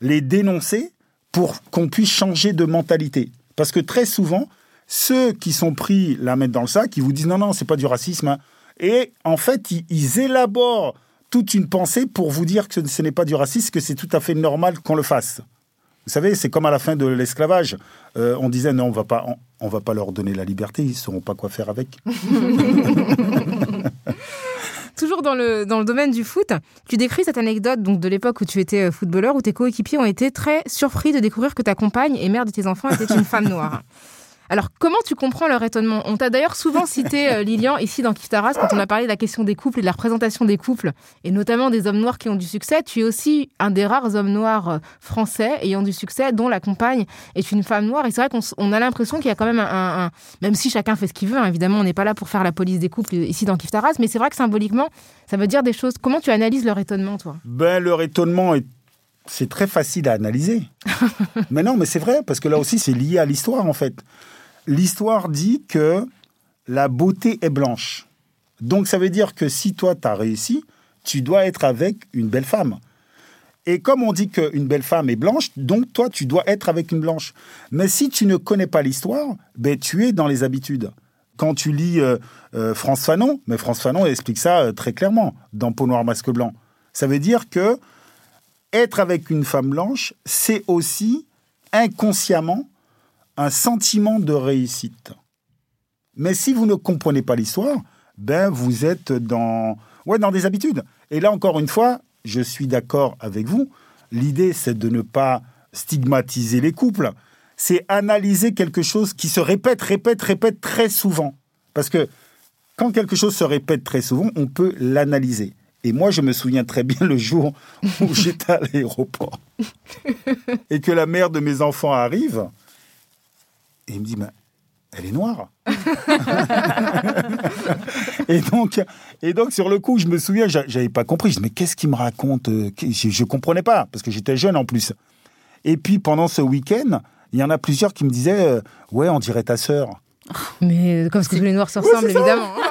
les dénoncer pour qu'on puisse changer de mentalité. Parce que très souvent, ceux qui sont pris la main dans le sac, ils vous disent non, non, c'est pas du racisme. hein. Et en fait, ils, ils élaborent toute une pensée pour vous dire que ce n'est pas du racisme, que c'est tout à fait normal qu'on le fasse. Vous savez, c'est comme à la fin de l'esclavage. Euh, on disait non, on va pas, on, on va pas leur donner la liberté, ils sauront pas quoi faire avec. Toujours dans le, dans le domaine du foot, tu décris cette anecdote donc de l'époque où tu étais euh, footballeur, où tes coéquipiers ont été très surpris de découvrir que ta compagne et mère de tes enfants était une femme noire. Alors, comment tu comprends leur étonnement? On t'a d'ailleurs souvent cité, euh, Lilian, ici dans Kiftaras, quand on a parlé de la question des couples et de la représentation des couples, et notamment des hommes noirs qui ont du succès. Tu es aussi un des rares hommes noirs euh, français ayant du succès, dont la compagne est une femme noire. Et c'est vrai qu'on a l'impression qu'il y a quand même un, un- un- Même si chacun fait ce qu'il veut, hein, évidemment, on n'est pas là pour faire la police des couples euh, ici dans Kiftaras, mais c'est vrai que symboliquement, ça veut dire des choses. Comment tu analyses leur étonnement, toi? Ben, leur étonnement est. C'est très facile à analyser. mais non, mais c'est vrai, parce que là aussi, c'est lié à l'histoire, en fait. L'histoire dit que la beauté est blanche. Donc, ça veut dire que si toi, tu as réussi, tu dois être avec une belle femme. Et comme on dit qu'une belle femme est blanche, donc toi, tu dois être avec une blanche. Mais si tu ne connais pas l'histoire, ben, tu es dans les habitudes. Quand tu lis euh, euh, France Fanon, mais France Fanon explique ça euh, très clairement dans Peau noire, masque blanc. Ça veut dire que être avec une femme blanche, c'est aussi inconsciemment un sentiment de réussite. Mais si vous ne comprenez pas l'histoire, ben vous êtes dans ouais dans des habitudes. Et là encore une fois, je suis d'accord avec vous. L'idée c'est de ne pas stigmatiser les couples, c'est analyser quelque chose qui se répète, répète, répète très souvent. Parce que quand quelque chose se répète très souvent, on peut l'analyser. Et moi, je me souviens très bien le jour où j'étais à l'aéroport et que la mère de mes enfants arrive et il me dit, mais elle est noire. et, donc, et donc, sur le coup, je me souviens, j'a- j'avais pas compris. Je dis, mais qu'est-ce qu'il me raconte euh, Je ne comprenais pas, parce que j'étais jeune en plus. Et puis, pendant ce week-end, il y en a plusieurs qui me disaient, euh, ouais, on dirait ta sœur. Mais euh, comme ce que tous les noirs se ressemblent, évidemment.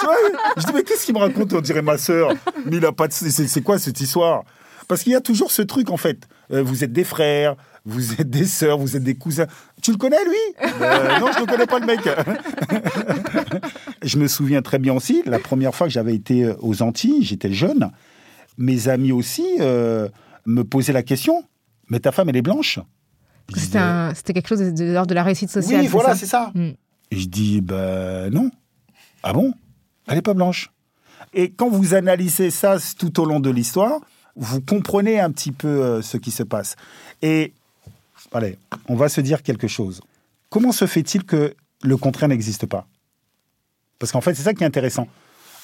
Tu vois, je dis, mais qu'est-ce qu'il me raconte On dirait ma sœur? Mais il a pas de... C'est quoi cette histoire? Parce qu'il y a toujours ce truc, en fait. Euh, vous êtes des frères, vous êtes des sœurs, vous êtes des cousins. Tu le connais, lui? Euh, Non, je ne connais pas le mec. je me souviens très bien aussi, la première fois que j'avais été euh, aux Antilles, j'étais jeune, mes amis aussi euh, me posaient la question, mais ta femme, elle est blanche? C'était disais, quelque chose de, de l'ordre de la réussite sociale. oui, voilà, c'est ça. Mm. Et je dis, ben non. Ah bon? Elle n'est pas blanche. Et quand vous analysez ça tout au long de l'histoire, vous comprenez un petit peu euh, ce qui se passe. Et, allez, on va se dire quelque chose. Comment se fait-il que le contraire n'existe pas? Parce qu'en fait, c'est ça qui est intéressant.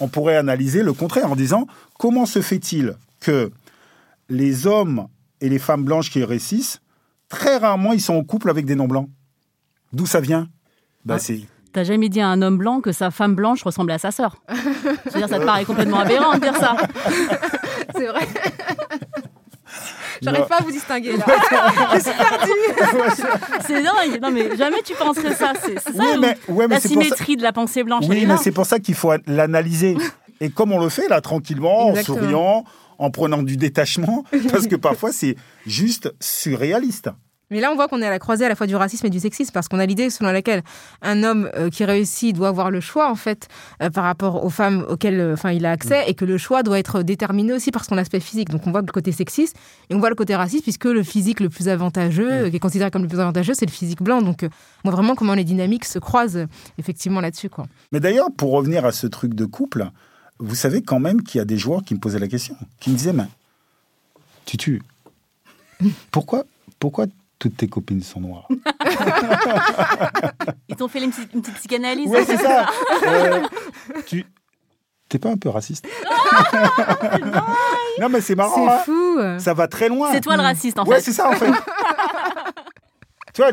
On pourrait analyser le contraire en disant, comment se fait-il que les hommes et les femmes blanches qui réussissent, très rarement, ils sont en couple avec des non-blancs? D'où ça vient? Bah, Ah. c'est T'as jamais dit à un homme blanc que sa femme blanche ressemblait à sa sœur. Je veux dire, ça te paraît complètement aberrant de dire ça. C'est vrai. J'arrive pas à vous distinguer là. Je suis perdue. C'est dingue. Non, mais jamais tu penserais ça. C'est ça Oui, mais- ouais, mais la ça- symétrie de la pensée blanche. Oui, mais c'est pour ça qu'il faut l'analyser. Et comme on le fait là, tranquillement, Exactement. en souriant, en prenant du détachement, parce que parfois c'est juste surréaliste. Mais là, on voit qu'on est à la croisée à la fois du racisme et du sexisme, parce qu'on a l'idée selon laquelle un homme euh, qui réussit doit avoir le choix, en fait, euh, par rapport aux femmes auxquelles euh, il a accès, et que le choix doit être déterminé aussi par son aspect physique. Donc on voit le côté sexiste, et on voit le côté raciste, puisque le physique le plus avantageux, euh, qui est considéré comme le plus avantageux, c'est le physique blanc. Donc on voit vraiment comment les dynamiques se croisent, effectivement, là-dessus. quoi. Mais d'ailleurs, pour revenir à ce truc de couple, vous savez quand même qu'il y a des joueurs qui me posaient la question, qui me disaient, mais Tutu, pourquoi, pourquoi toutes tes copines sont noires Ils t'ont fait une petite, une petite psychanalyse. Ouais, c'est ça. Euh, tu t'es pas un peu raciste Non, mais c'est marrant. C'est hein. fou. Ça va très loin. C'est toi le raciste, en ouais, fait. c'est ça en fait. tu vois,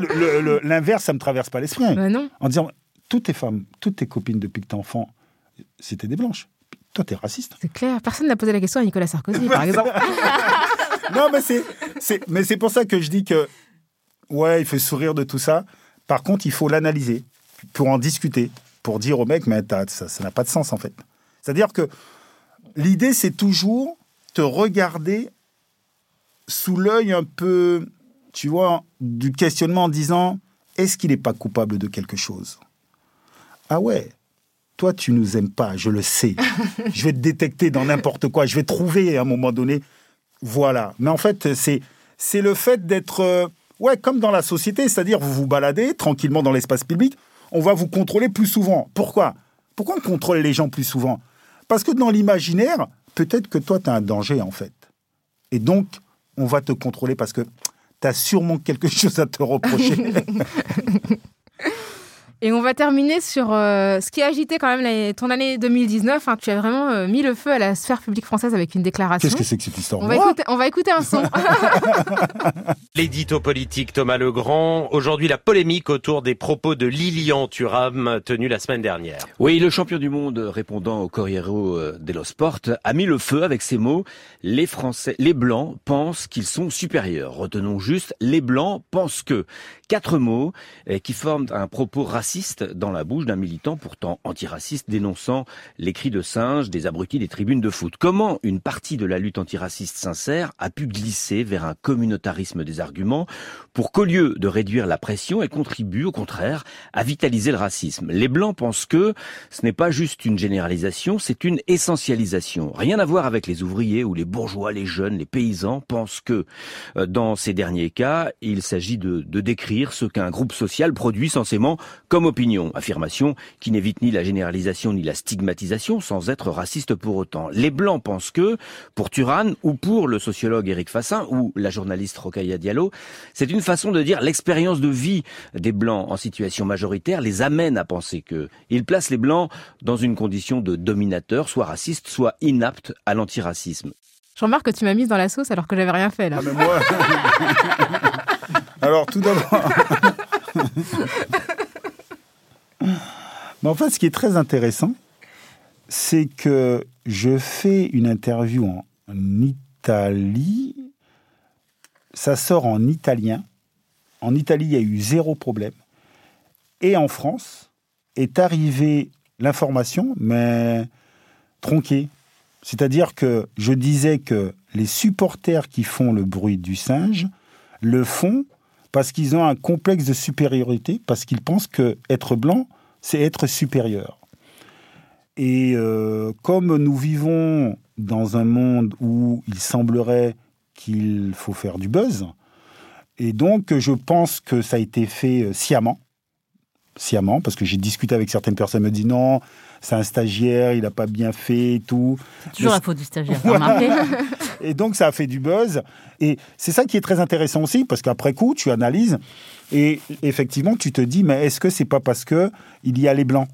l'inverse, ça me traverse pas l'esprit. Bah non. En disant, toutes tes femmes, toutes tes copines depuis que t'es enfant, c'était des blanches. Toi, t'es raciste. C'est clair. Personne n'a posé la question à Nicolas Sarkozy, par exemple. non, mais c'est, mais c'est pour ça que je dis que, ouais, il faut sourire de tout ça. Par contre, il faut l'analyser pour en discuter, pour dire au mec, mais ça n'a pas de sens en fait. C'est-à-dire que l'idée, c'est toujours te regarder sous l'œil un peu, tu vois, du questionnement en disant, est-ce qu'il n'est pas coupable de quelque chose? Ah ouais, toi, tu nous aimes pas, je le sais. je vais te détecter dans n'importe quoi. Je vais trouver à un moment donné. Voilà. Mais en fait, c'est, c'est le fait d'être, euh, ouais, comme dans la société, c'est-à-dire vous vous baladez tranquillement dans l'espace public, on va vous contrôler plus souvent. Pourquoi? Pourquoi on contrôle les gens plus souvent? Parce que dans l'imaginaire, peut-être que toi, tu as un danger, en fait. Et donc, on va te contrôler parce que tu as sûrement quelque chose à te reprocher. Et on va terminer sur euh, ce qui a agité quand même les- ton année 2019. hein. Tu as vraiment euh, mis le feu à la sphère publique française avec une déclaration. Qu'est-ce que c'est que cette histoire on va, écouter, on va écouter un son. L'édito politique Thomas Legrand. Aujourd'hui, la polémique autour des propos de Lilian Thuram tenus la semaine dernière. Oui, le champion du monde répondant au Corriere dello Sport a mis le feu avec ces mots. Les Français, les Blancs pensent qu'ils sont supérieurs. Retenons juste, les Blancs pensent que. Quatre mots eh, qui forment un propos raciste dans la bouche d'un militant pourtant antiraciste dénonçant les cris de singes des abrutis des tribunes de foot. Comment une partie de la lutte antiraciste sincère a pu glisser vers un communautarisme des arguments pour qu'au lieu de réduire la pression, elle contribue au contraire à vitaliser le racisme? Les Blancs pensent que ce n'est pas juste une généralisation, c'est une essentialisation. Rien à voir avec les ouvriers ou les bourgeois, les jeunes, les paysans pensent que euh, dans ces derniers cas, il s'agit de, de ce qu'un groupe social produit censément comme opinion. Affirmation qui n'évite ni la généralisation ni la stigmatisation sans être raciste pour autant. Les Blancs pensent que, pour Turan ou pour le sociologue Éric Fassin ou la journaliste Rokhaya Diallo, c'est une façon de dire l'expérience de vie des Blancs en situation majoritaire les amène à penser que. Ils placent les Blancs dans une condition de dominateur, soit raciste, soit inapte à l'antiracisme. Je remarque que tu m'as mise dans la sauce alors que j'avais rien fait là. Ah, mais moi. Alors, tout d'abord. mais en fait, ce qui est très intéressant, c'est que je fais une interview en, Italie. Ça sort en italien. En Italie, il y a eu zéro problème. Et en France, est arrivée l'information, mais tronquée. C'est-à-dire que je disais que les supporters qui font le bruit du singe le font parce qu'ils ont un complexe de supériorité, parce qu'ils pensent que être blanc, c'est être supérieur. Et euh, comme nous vivons dans un monde où il semblerait qu'il faut faire du buzz, et donc je pense que ça a été fait euh, sciemment, sciemment, parce que j'ai discuté avec certaines personnes, me disent non, c'est un stagiaire, il n'a pas bien fait et tout. C'est toujours Mais la faute du stagiaire. Et donc, ça a fait du buzz. Et c'est ça qui est très intéressant aussi, parce qu'après coup, tu analyses et effectivement, tu te dis, mais est-ce que c'est pas parce que il y a les blancs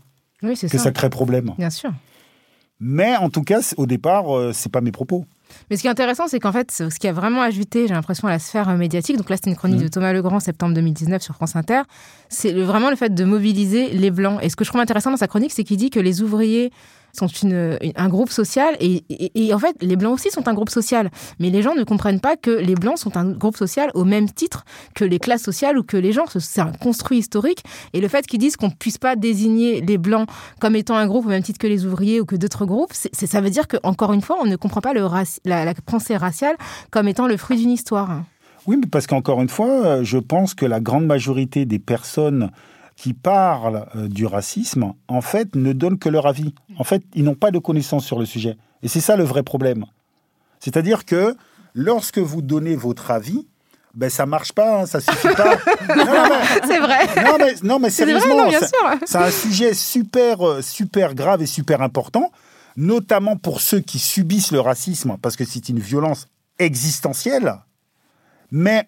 Oui, que ça. ça crée problème? Bien sûr. Mais en tout cas, au départ, euh, c'est pas mes propos. Mais ce qui est intéressant, c'est qu'en fait, ce qui a vraiment ajouté, j'ai l'impression, à la sphère médiatique, donc là, c'était une chronique Mhm. de Thomas Legrand, septembre 2019 sur France Inter, c'est vraiment le fait de mobiliser les Blancs. Et ce que je trouve intéressant dans sa chronique, c'est qu'il dit que les ouvriers sont une, un groupe social et, et, en fait, les Blancs aussi sont un groupe social. Mais les gens ne comprennent pas que les Blancs sont un groupe social au même titre que les classes sociales ou que les gens. C'est un construit historique. Et le fait qu'ils disent qu'on ne puisse pas désigner les Blancs comme étant un groupe au même titre que les ouvriers ou que d'autres groupes, ça veut dire qu'encore une fois, on ne comprend pas le la, la pensée raciale comme étant le fruit d'une histoire. Oui, mais parce qu'encore une fois, je pense que la grande majorité des personnes qui parlent euh, du racisme, en fait, ne donnent que leur avis. En fait, ils n'ont pas de connaissances sur le sujet. Et c'est ça le vrai problème. C'est-à-dire que lorsque vous donnez votre avis, ben ça marche pas, hein, ça suffit pas. c'est vrai. Non mais, non, mais sérieusement, c'est un sujet super, euh, super grave et super important, notamment pour ceux qui subissent le racisme, parce que c'est une violence existentielle. Mais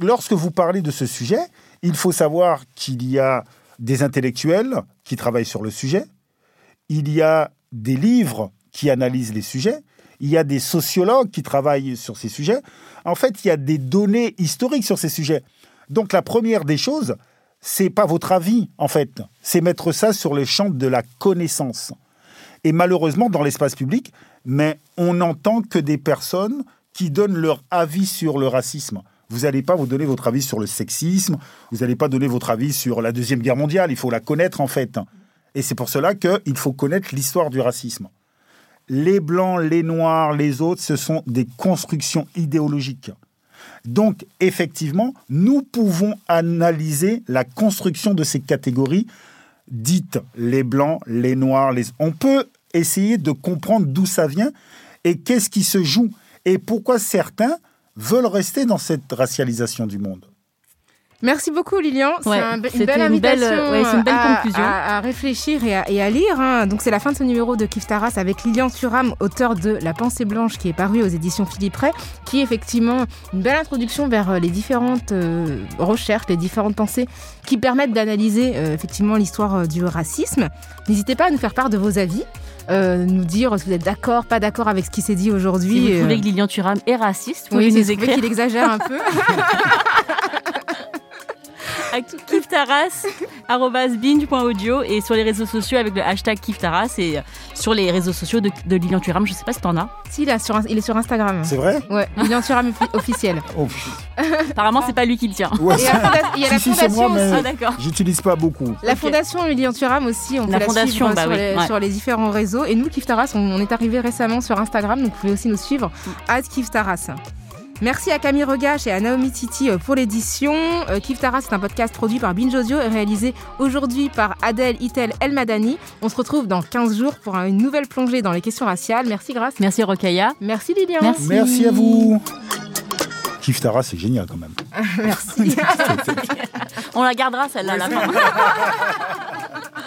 lorsque vous parlez de ce sujet, il faut savoir qu'il y a des intellectuels qui travaillent sur le sujet, il y a des livres qui analysent les sujets, il y a des sociologues qui travaillent sur ces sujets. En fait, il y a des données historiques sur ces sujets. Donc la première des choses, c'est pas votre avis en fait, c'est mettre ça sur le champ de la connaissance. Et malheureusement dans l'espace public, on n'entend que des personnes qui donnent leur avis sur le racisme. Vous n'allez pas vous donner votre avis sur le sexisme, vous n'allez pas donner votre avis sur la Deuxième Guerre mondiale, il faut la connaître en fait. Et c'est pour cela qu'il faut connaître l'histoire du racisme. Les blancs, les noirs, les autres, ce sont des constructions idéologiques. Donc, effectivement, nous pouvons analyser la construction de ces catégories dites les blancs, les noirs, les... On peut essayer de comprendre d'où ça vient et qu'est-ce qui se joue et pourquoi certains veulent rester dans cette racialisation du monde. Merci beaucoup Lilian, c'est une belle invitation une belle, à, conclusion. À, réfléchir et à, lire. Hein. Donc c'est la fin de ce numéro de Kif Taras avec Lilian Thuram, auteur de La pensée blanche qui est paru aux éditions Philippe Ray, qui est effectivement une belle introduction vers euh, les différentes euh, recherches, les différentes pensées qui permettent d'analyser euh, effectivement l'histoire du racisme. N'hésitez pas à nous faire part de vos avis. Euh, nous dire si vous êtes d'accord, pas d'accord avec ce qui s'est dit aujourd'hui. Si vous trouvez que Lilian Thuram est raciste, vous oui, pouvez nous écrire. qu'il exagère un peu. kiftaras.binge.audio et sur les réseaux sociaux avec le hashtag kiftaras et euh, sur les réseaux sociaux de, de Lilian Thuram. Je sais pas si t'en as. Si, il, sur, il est sur Instagram. C'est vrai Ouais, Lilian Thuram officiel. Oh. Apparemment, c'est pas lui qui le tient. Ouais, et il y a la fondation moi, aussi. Ah, J'utilise pas beaucoup. La fondation Lilian Thuram aussi, on la peut fondation, la suivre bah sur, les, sur, les, différents réseaux. Et nous, Kiftaras, on, on, est arrivé récemment sur Instagram, donc vous pouvez aussi nous suivre. à Kiftaras. Merci à Camille Regache et à Naomi Titi euh, pour l'édition. Euh, Kif Tara, c'est un podcast produit par Binge Audio et réalisé aujourd'hui par Adèle Itel El Madani. On se retrouve dans 15 jours pour une nouvelle plongée dans les questions raciales. Merci Grâce. Merci Rokaya. Merci Lilian. Merci, Merci à vous. Kif Tara, c'est génial quand même. Merci. On la gardera celle-là à la fin.